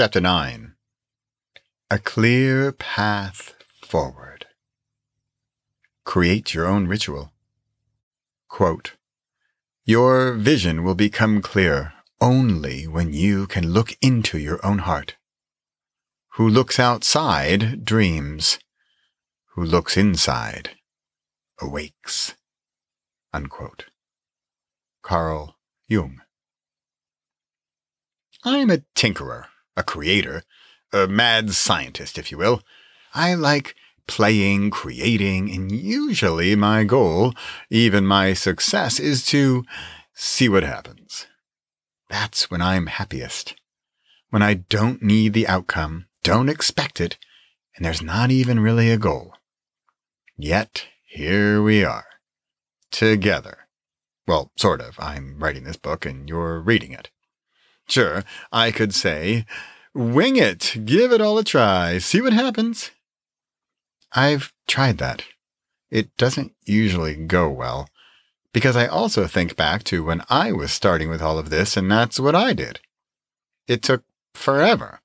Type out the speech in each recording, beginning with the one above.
Chapter 9 A Clear Path Forward. Create your own ritual. Quote, Your vision will become clear only when you can look into your own heart. Who looks outside dreams. Who looks inside awakes. Unquote. Carl Jung. I'm a tinkerer, a creator, a mad scientist, if you will. I like playing, creating, and usually my goal, even my success, is to see what happens. That's when I'm happiest. When I don't need the outcome, don't expect it, and there's not even really a goal. Yet, here we are. Together. Well, sort of. I'm writing this book and you're reading it. Sure, I could say, wing it, give it all a try, see what happens. I've tried that. It doesn't usually go well, because I also think back to when I was starting with all of this, and that's what I did. It took forever.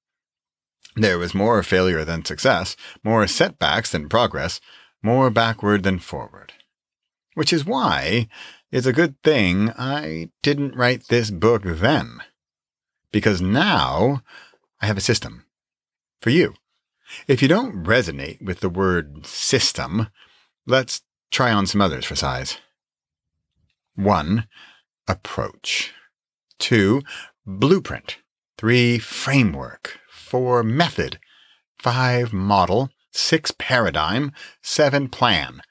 There was more failure than success, more setbacks than progress, more backward than forward. Which is why it's a good thing I didn't write this book then because now I have a system for you. If you don't resonate with the word system, let's try on some others for size. 1. Approach. 2. Blueprint. 3. Framework. 4. Method. 5. Model. 6. Paradigm. 7. Plan.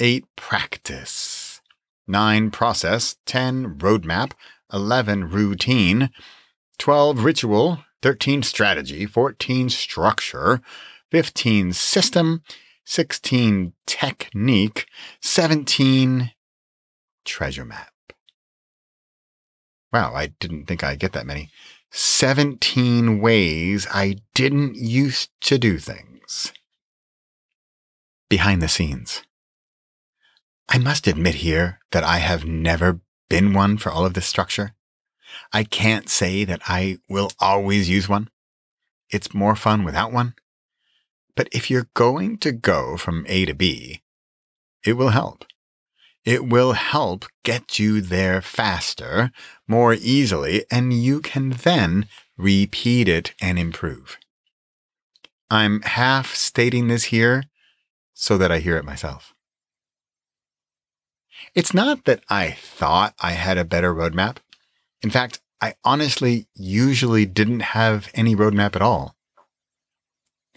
8. Practice. 9. Process. 10. Roadmap. 11. Routine. 12 ritual, 13 strategy, 14 structure, 15 system, 16 technique, 17 treasure map. Wow, I didn't think I'd get that many. 17 ways I didn't used to do things. Behind the scenes. I must admit here that I have never been one for all of this structure. I can't say that I will always use one. It's more fun without one. But if you're going to go from A to B, it will help. It will help get you there faster, more easily, and you can then repeat it and improve. I'm half stating this here so that I hear it myself. It's not that I thought I had a better roadmap. In fact, I honestly usually didn't have any roadmap at all.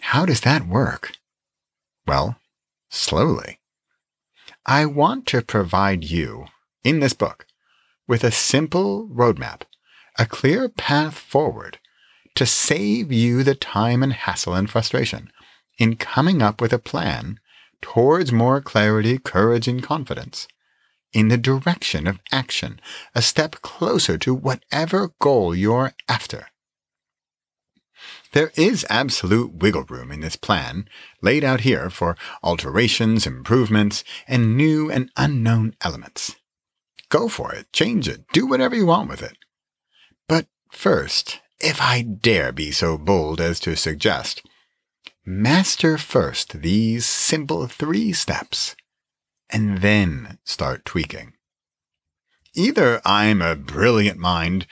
How does that work? Well, slowly. I want to provide you, in this book, with a simple roadmap, a clear path forward to save you the time and hassle and frustration in coming up with a plan towards more clarity, courage, and confidence in the direction of action, a step closer to whatever goal you're after. There is absolute wiggle room in this plan, laid out here for alterations, improvements, and new and unknown elements. Go for it, change it, do whatever you want with it. But first, if I dare be so bold as to suggest, master first these simple three steps and then start tweaking. Either I'm a brilliant mind,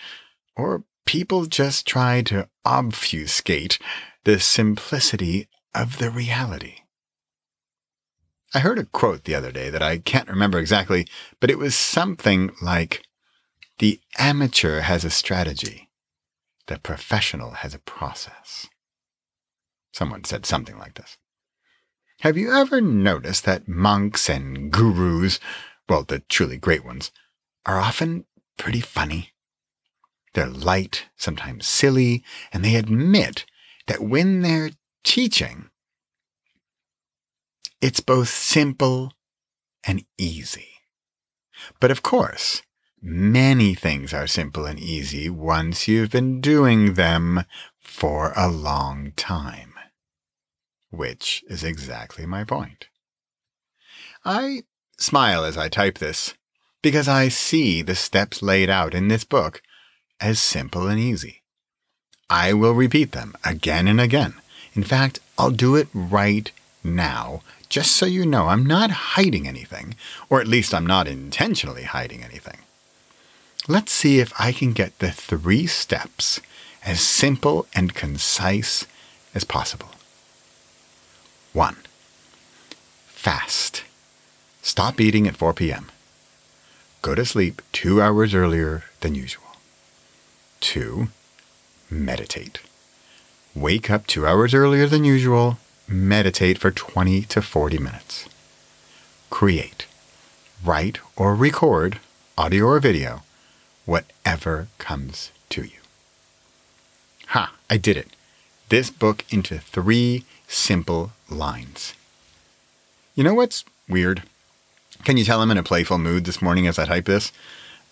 or people just try to obfuscate the simplicity of the reality. I heard a quote the other day that I can't remember exactly, but it was something like The amateur has a strategy, the professional has a process. Someone said something like this. Have you ever noticed that monks and gurus, well, the truly great ones, are often pretty funny? They're light, sometimes silly, and they admit that when they're teaching, it's both simple and easy. But of course, many things are simple and easy once you've been doing them for a long time which is exactly my point. I smile as I type this because I see the steps laid out in this book as simple and easy. I will repeat them again and again. In fact, I'll do it right now, just so you know I'm not hiding anything, or at least I'm not intentionally hiding anything. Let's see if I can get the three steps as simple and concise as possible. 1. Fast. Stop eating at 4 p.m. Go to sleep two hours earlier than usual. 2. Meditate. Wake up two hours earlier than usual. Meditate for 20 to 40 minutes. Create. Write or record, audio or video, whatever comes to you. Ha, I did it. This book into three simple lines. You know what's weird? Can you tell I'm in a playful mood this morning as I type this?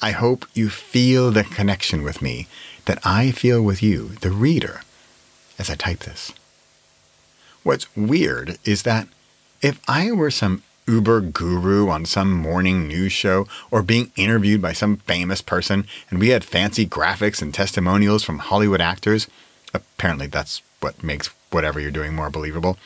I hope you feel the connection with me that I feel with you, the reader, as I type this. What's weird is that if I were some Uber guru on some morning news show or being interviewed by some famous person and we had fancy graphics and testimonials from Hollywood actors, apparently that's what makes whatever you're doing more believable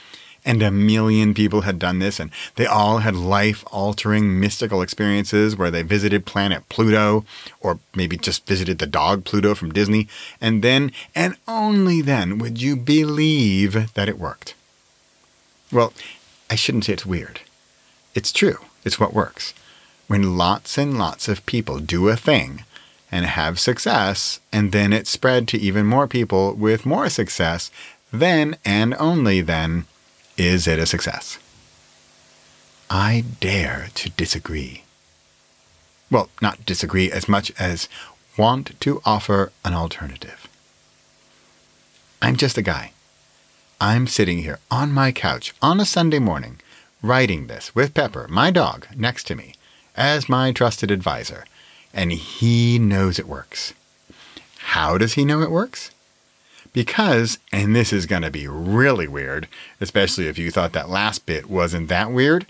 and a million people had done this, and they all had life altering mystical experiences where they visited planet Pluto, or maybe just visited the dog Pluto from Disney, and then, and only then, would you believe that it worked. Well, I shouldn't say it's weird. It's true, it's what works. When lots and lots of people do a thing, and have success, and then it's spread to even more people with more success, then and only then is it a success? I dare to disagree. Well, not disagree as much as want to offer an alternative. I'm just a guy. I'm sitting here on my couch on a Sunday morning, writing this with Pepper, my dog, next to me, as my trusted advisor, and he knows it works. How does he know it works? Because, and this is going to be really weird, especially if you thought that last bit wasn't that weird,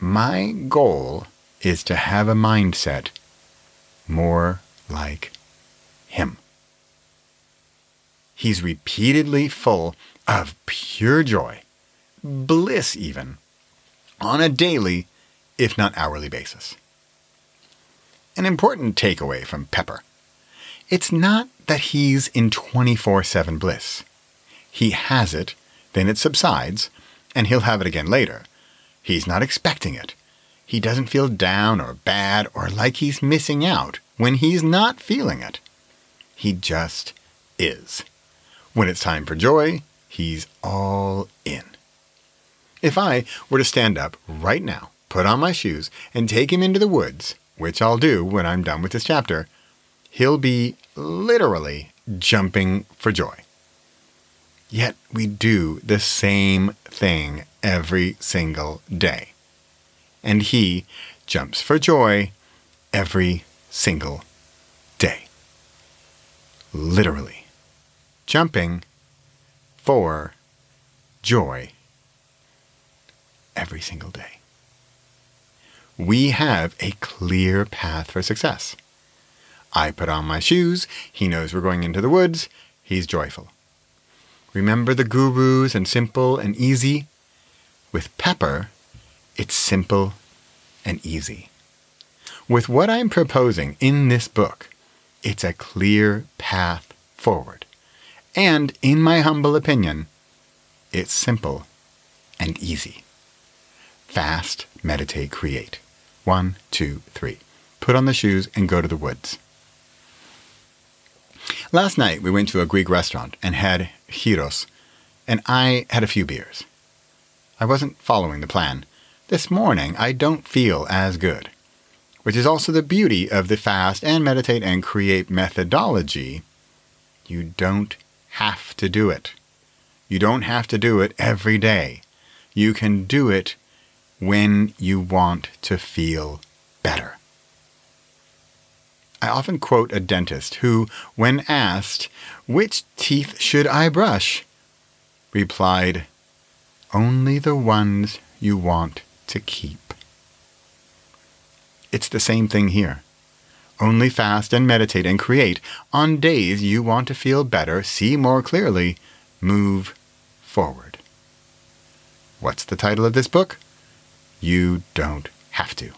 my goal is to have a mindset more like him. He's repeatedly full of pure joy, bliss even, on a daily, if not hourly basis. An important takeaway from Pepper it's not that he's in 24 7 bliss. He has it, then it subsides, and he'll have it again later. He's not expecting it. He doesn't feel down or bad or like he's missing out when he's not feeling it. He just is. When it's time for joy, he's all in. If I were to stand up right now, put on my shoes, and take him into the woods, which I'll do when I'm done with this chapter, he'll be literally jumping for joy. Yet we do the same thing every single day. And he jumps for joy every single day. Literally. Jumping for joy every single day. We have a clear path for success. I put on my shoes. He knows we're going into the woods. He's joyful. Remember the gurus and simple and easy? With Pepper, it's simple and easy. With what I'm proposing in this book, it's a clear path forward. And, in my humble opinion, it's simple and easy. Fast, meditate, create. One, two, three. Put on the shoes and go to the woods. Last night we went to a Greek restaurant and had gyros, and I had a few beers. I wasn't following the plan. This morning I don't feel as good, which is also the beauty of the fast and meditate and create methodology. You don't have to do it. You don't have to do it every day. You can do it when you want to feel better. I often quote a dentist who, when asked, Which teeth should I brush? replied, Only the ones you want to keep. It's the same thing here. Only fast and meditate and create on days you want to feel better, see more clearly, move forward. What's the title of this book? You don't have to.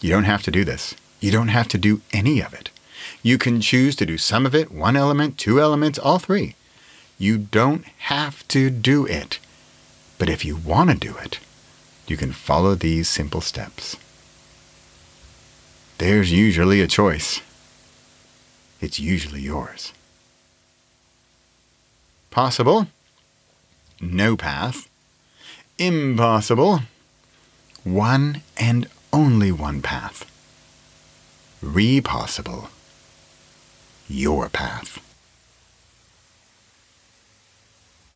You don't have to do this. You don't have to do any of it. You can choose to do some of it, one element, two elements, all three. You don't have to do it. But if you want to do it, you can follow these simple steps. There's usually a choice. It's usually yours. Possible? No path. Impossible? One and only one path. Repossible. Your path.